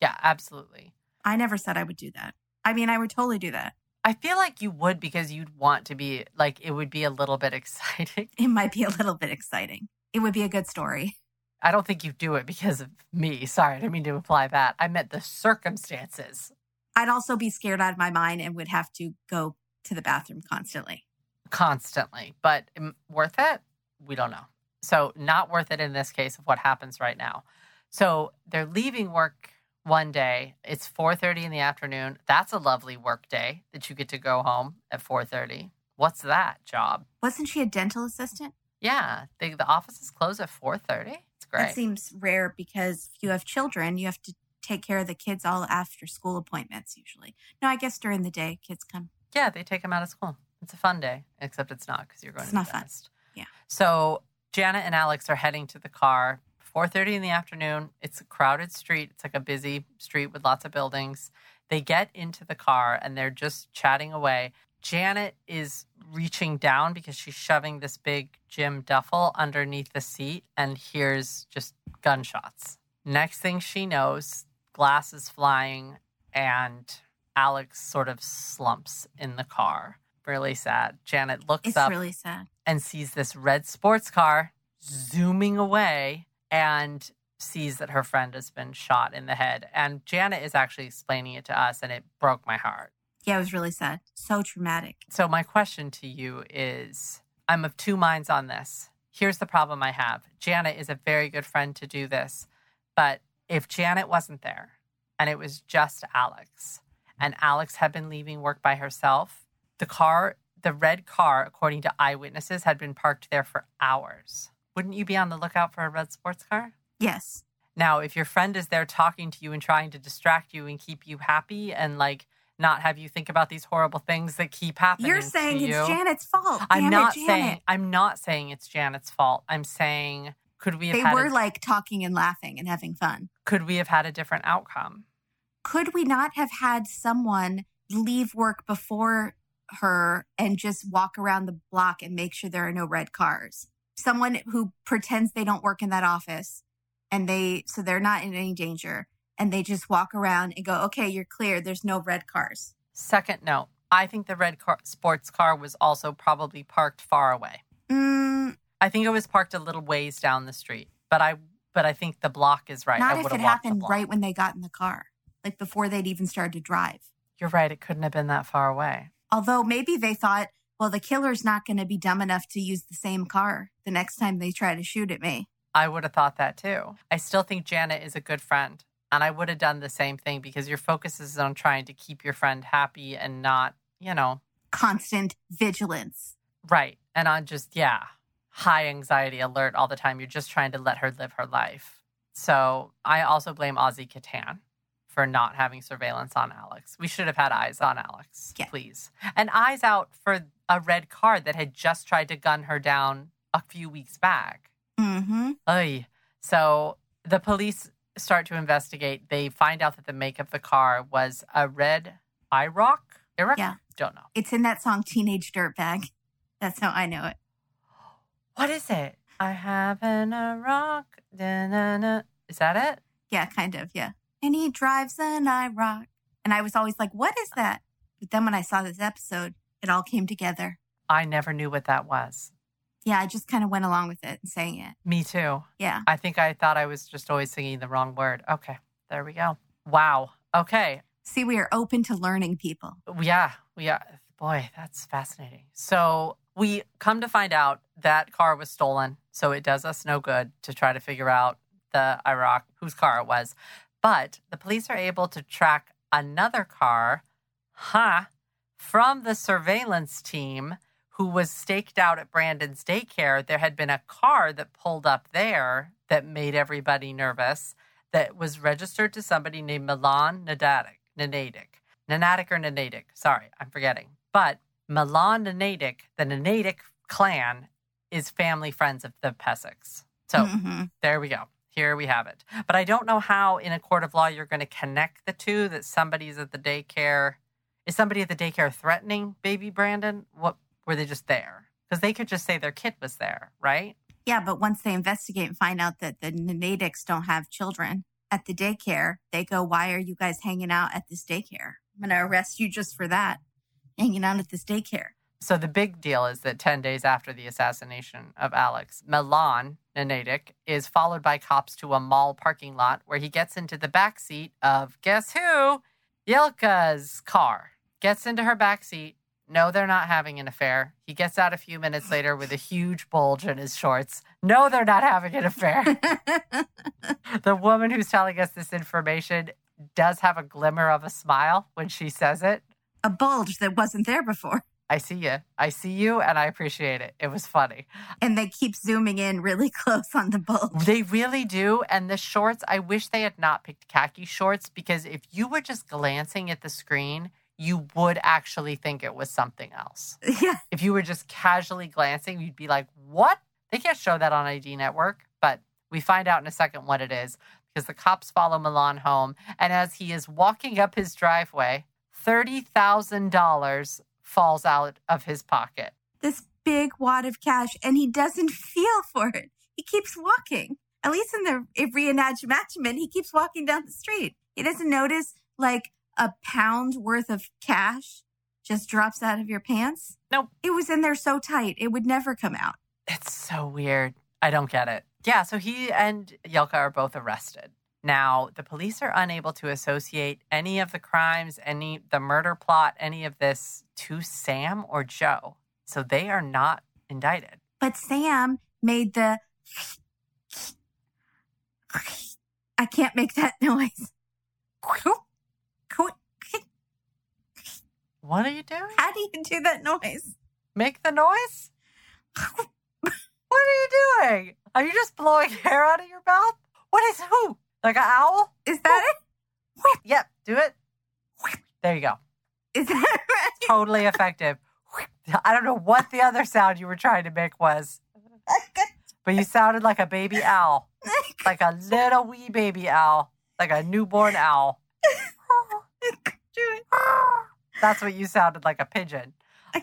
Yeah, absolutely. I never said I would do that. I mean, I would totally do that. I feel like you would because you'd want to be like it would be a little bit exciting. It might be a little bit exciting. It would be a good story. I don't think you'd do it because of me. Sorry, I didn't mean to imply that. I meant the circumstances. I'd also be scared out of my mind and would have to go to the bathroom constantly. constantly, but mm, worth it? We don't know. So, not worth it in this case of what happens right now. So, they're leaving work one day. It's 4:30 in the afternoon. That's a lovely work day that you get to go home at 4:30. What's that job? Wasn't she a dental assistant? Yeah, the, the offices close at 4:30. It's great. That seems rare because if you have children, you have to take care of the kids all after school appointments usually. No, I guess during the day kids come. Yeah, they take them out of school. It's a fun day, except it's not because you're going It's to not fun. Yeah. So Janet and Alex are heading to the car. 4:30 in the afternoon. It's a crowded street. It's like a busy street with lots of buildings. They get into the car and they're just chatting away. Janet is reaching down because she's shoving this big gym duffel underneath the seat and hears just gunshots. Next thing she knows, glass is flying and Alex sort of slumps in the car. Really sad. Janet looks It's up really sad. and sees this red sports car zooming away and sees that her friend has been shot in the head. And Janet is actually explaining it to us, and it broke my heart. Yeah, it was really sad. So traumatic. So, my question to you is I'm of two minds on this. Here's the problem I have Janet is a very good friend to do this. But if Janet wasn't there and it was just Alex, and Alex had been leaving work by herself, the car, the red car, according to eyewitnesses, had been parked there for hours. Wouldn't you be on the lookout for a red sports car? Yes. Now, if your friend is there talking to you and trying to distract you and keep you happy and like not have you think about these horrible things that keep happening, You're saying to it's Janet's fault. I'm not it, saying I'm not saying it's Janet's fault. I'm saying could we have they were a, like talking and laughing and having fun. could we have had a different outcome? Could we not have had someone leave work before her and just walk around the block and make sure there are no red cars? Someone who pretends they don't work in that office and they so they're not in any danger and they just walk around and go, "Okay, you're clear. There's no red cars." Second note, I think the red car, sports car was also probably parked far away. Mm, I think it was parked a little ways down the street, but I but I think the block is right. I not if it happened right when they got in the car, like before they'd even started to drive. You're right. It couldn't have been that far away. Although maybe they thought, well, the killer's not going to be dumb enough to use the same car the next time they try to shoot at me. I would have thought that too. I still think Janet is a good friend. And I would have done the same thing because your focus is on trying to keep your friend happy and not, you know, Constant vigilance. right. And on just, yeah, high anxiety alert all the time. You're just trying to let her live her life. So I also blame Ozzy Catan for not having surveillance on Alex. We should have had eyes on Alex, Yeah. please. And eyes out for a red car that had just tried to gun her down a few weeks back. Mm-hmm. Oy. So the police start to investigate. They find out that the make of the car was a red IROC. IROC? Yeah. Don't know. It's in that song Teenage Dirtbag. That's how I know it. What is it? I have an IROC. Da-na-na. Is that it? Yeah, kind of. Yeah. And he drives an IROC. And I was always like, what is that? But then when I saw this episode, it all came together. I never knew what that was. Yeah, I just kind of went along with it and sang it. Me too. Yeah. I think I thought I was just always singing the wrong word. Okay. There we go. Wow. Okay. See, we are open to learning people. Yeah, we are. Boy, that's fascinating. So we come to find out that car was stolen. So it does us no good to try to figure out the IROC whose car it was. But the police are able to track another car huh, from the surveillance team who was staked out at Brandon's daycare, there had been a car that pulled up there that made everybody nervous that was registered to somebody named Milan Nadatic. Nanatic. Nanatic or Nanatic. Sorry, I'm forgetting. But Milan Nanatic, the Nanatic clan, is family friends of the Pesics. So Mhm. there we go. Here we have it. But I don't know how in a court of law you're going to connect the two that somebody's at the daycare. Is somebody at the daycare threatening baby Brandon? What were they just there? Because they could just say their kid was there, right? Yeah, but once they investigate and find out that the Natics don't have children at the daycare, they go, Why are you guys hanging out at this daycare? I'm going to arrest you just for that, hanging out at this daycare. So the big deal is that 10 days after the assassination of Alex, Milan Nanatic is followed by cops to a mall parking lot where he gets into the back seat of guess who? Yelka's car. Gets into her back seat. No, they're not having an affair. He gets out a few minutes later with a huge bulge in his shorts. No, they're not having an affair. the woman who's telling us this information does have a glimmer of a smile when she says it. a bulge that wasn't there before. I see you. I see you, and I appreciate it. It was funny. And they keep zooming in really close on the bulge. They really do. And the shorts, I wish they had not picked khaki shorts because if you were just glancing at the screen, you would actually think it was something else. Yeah. If you were just casually glancing, you'd be like, what? They can't show that on ID Network. But we find out in a second what it is because the cops follow Milan home. And as he is walking up his driveway, $30,000 falls out of his pocket. This big wad of cash, and he doesn't feel for it. He keeps walking. At least in the reenactment, he keeps walking down the street. He doesn't notice like a pound worth of cash just drops out of your pants. Nope. It was in there so tight, it would never come out. It's so weird. I don't get it. Yeah, so he and Yelka are both arrested. Now, the police are unable to associate any of the crimes, any the murder plot, any of this to Sam or Joe. So they are not indicted. But Sam made the. I can't make that noise. What are you doing? How do you do that noise? Make the noise? What are you doing? Are you just blowing hair out of your mouth? What is who? Like an owl? Is that it? Yep, do it. There you go. Is that right? Totally effective. I don't know what the other sound you were trying to make was, but you sounded like a baby owl, like a little wee baby owl, like a newborn owl. do it. That's what you sounded like a pigeon.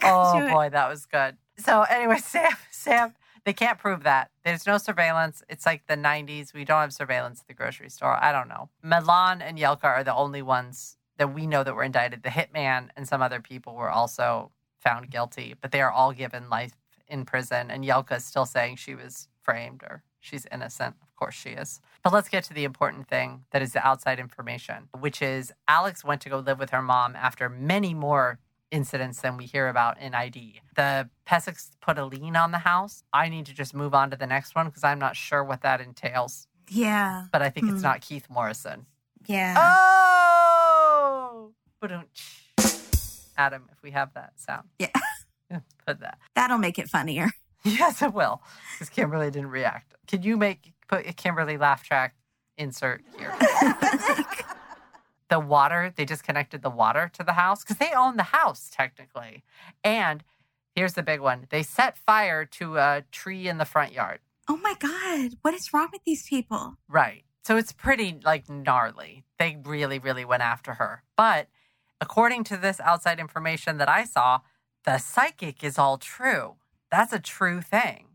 Oh boy, that was good. So anyway, Sam, Sam, they can't prove that. There's no surveillance. It's like the 90s. We don't have surveillance at the grocery store. I don't know. Milan and Yelka are the only ones that we know that were indicted. The hitman and some other people were also found guilty, but they are all given life in prison. And Yelka is still saying she was framed or she's innocent. Of course she is. But let's get to the important thing that is the outside information, which is Alex went to go live with her mom after many more incidents than we hear about in ID. The Pesics put a lien on the house. I need to just move on to the next one because I'm not sure what that entails. Yeah. But I think it's Hmm. not Keith Morrison. Yeah. Oh! Adam, if we have that sound. Yeah. Put that. That'll make it funnier. Yes, it will. Because Kimberly didn't react. Can you make put a Kimberly laugh track insert here? the water, they disconnected the water to the house because they own the house technically. And here's the big one. They set fire to a tree in the front yard. oh my God. What is wrong with these people? Right. So it's pretty like gnarly. They really, really went after her. But according to this outside information that I saw, the psychic is all true. That's a true thing.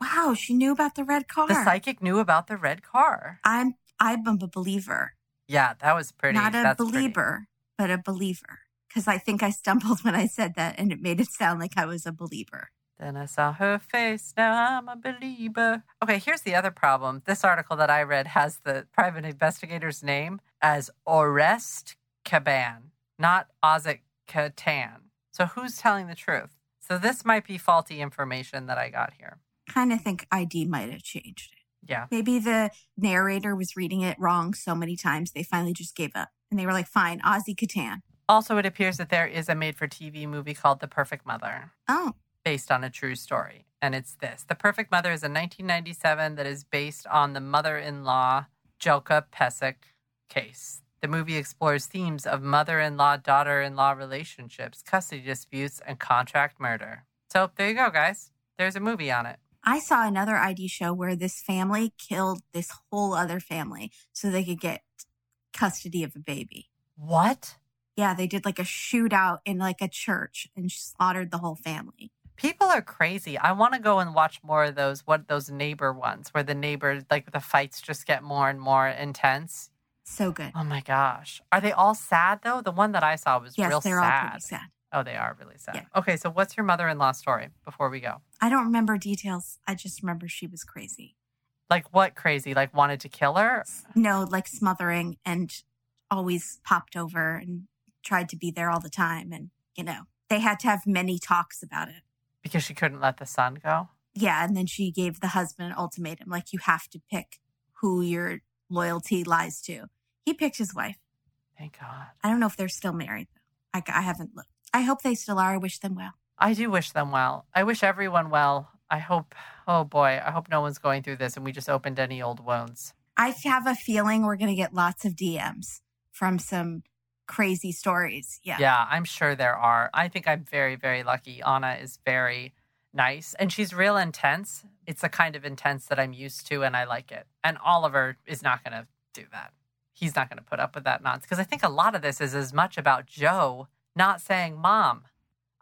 Wow, she knew about the red car. The psychic knew about the red car. I'm I'm a believer. Yeah, that was pretty. Not a that's pretty. believer, but a believer. Because I think I stumbled when I said that and it made it sound like I was a believer. Then I saw her face. Now I'm a believer. Okay, here's the other problem. This article that I read has the private investigator's name as Orest Caban, not Ozek Katan. So who's telling the truth? So this might be faulty information that I got here. Kind of think ID might have changed it. Yeah. Maybe the narrator was reading it wrong so many times they finally just gave up. And they were like, fine, Ozzy Catan. Also, it appears that there is a made for TV movie called The Perfect Mother, Oh, based on a true story. And it's this The Perfect Mother is a 1997 that is based on the mother in law Jelka Pesek case. The movie explores themes of mother in law daughter in law relationships, custody disputes, and contract murder. So there you go, guys. There's a movie on it. I saw another ID show where this family killed this whole other family so they could get custody of a baby. What? Yeah, they did like a shootout in like a church and slaughtered the whole family. People are crazy. I want to go and watch more of those what those neighbor ones where the neighbors like the fights just get more and more intense. So good. Oh my gosh. Are they all sad though? The one that I saw was Yes, real they're all pretty sad. Oh, they are really sad. Yeah. Okay, so what's your mother-in-law story before we go? I don't remember details. I just remember she was crazy. Like what crazy? Like wanted to kill her? No, like smothering and always popped over and tried to be there all the time. And, you know, they had to have many talks about it. Because she couldn't let the son go? Yeah. And then she gave the husband an ultimatum like, you have to pick who your loyalty lies to. He picked his wife. Thank God. I don't know if they're still married, though. I, I haven't looked. I hope they still are. I wish them well. I do wish them well. I wish everyone well. I hope, oh boy, I hope no one's going through this and we just opened any old wounds. I have a feeling we're going to get lots of DMs from some crazy stories. Yeah. Yeah, I'm sure there are. I think I'm very, very lucky. Anna is very nice and she's real intense. It's a kind of intense that I'm used to and I like it. And Oliver is not going to do that. He's not going to put up with that nonsense because I think a lot of this is as much about Joe not saying, Mom,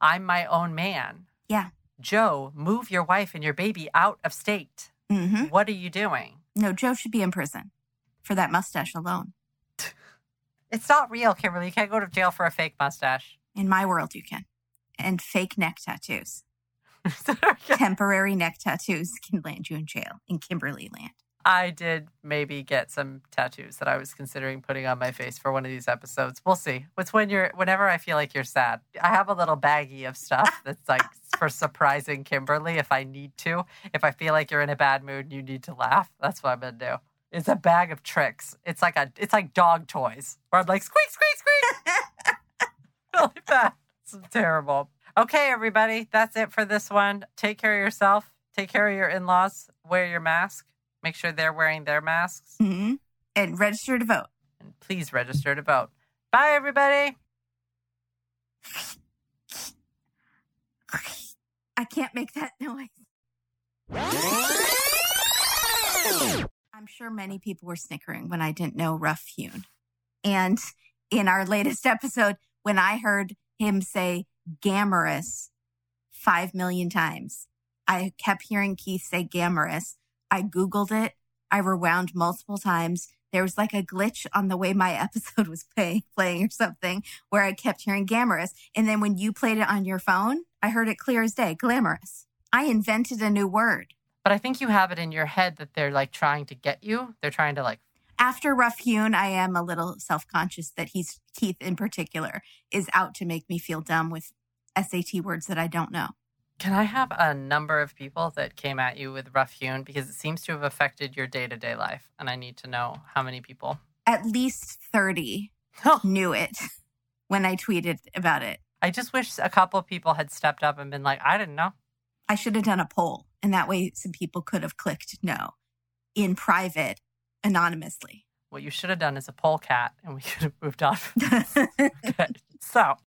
I'm my own man. Yeah. Joe, move your wife and your baby out of state. hmm What are you doing? No, Joe should be in prison for that mustache alone. It's not real, Kimberly. You can't go to jail for a fake mustache. In my world, you can. And fake neck tattoos. Temporary neck tattoos can land you in jail in Kimberly land. I did maybe get some tattoos that I was considering putting on my face for one of these episodes. We'll see. It's when you're whenever I feel like you're sad. I have a little baggie of stuff that's like for surprising Kimberly if I need to. If I feel like you're in a bad mood and you need to laugh, that's what I'm gonna do. It's a bag of tricks. It's like a it's like dog toys where I'm like squeak squeak squeak. really bad. It's terrible. Okay, everybody, that's it for this one. Take care of yourself. Take care of your in-laws. Wear your mask. Make sure they're wearing their masks. hmm And register to vote. And please register to vote. Bye, everybody. I can't make that noise. I'm sure many people were snickering when I didn't know Rough Hewn. And in our latest episode, when I heard him say gamorous five million times, I kept hearing Keith say gamorous. I Googled it. I rewound multiple times. There was like a glitch on the way my episode was play, playing or something where I kept hearing glamorous. And then when you played it on your phone, I heard it clear as day glamorous. I invented a new word. But I think you have it in your head that they're like trying to get you. They're trying to like, After Rough Hewn, I am a little self conscious that he's, Keith in particular, is out to make me feel dumb with SAT words that I don't know. Can I have a number of people that came at you with rough hewn because it seems to have affected your day to day life? And I need to know how many people. At least 30 knew it when I tweeted about it. I just wish a couple of people had stepped up and been like, I didn't know. I should have done a poll, and that way some people could have clicked no in private anonymously. What you should have done is a poll cat and we could have moved on. Good. So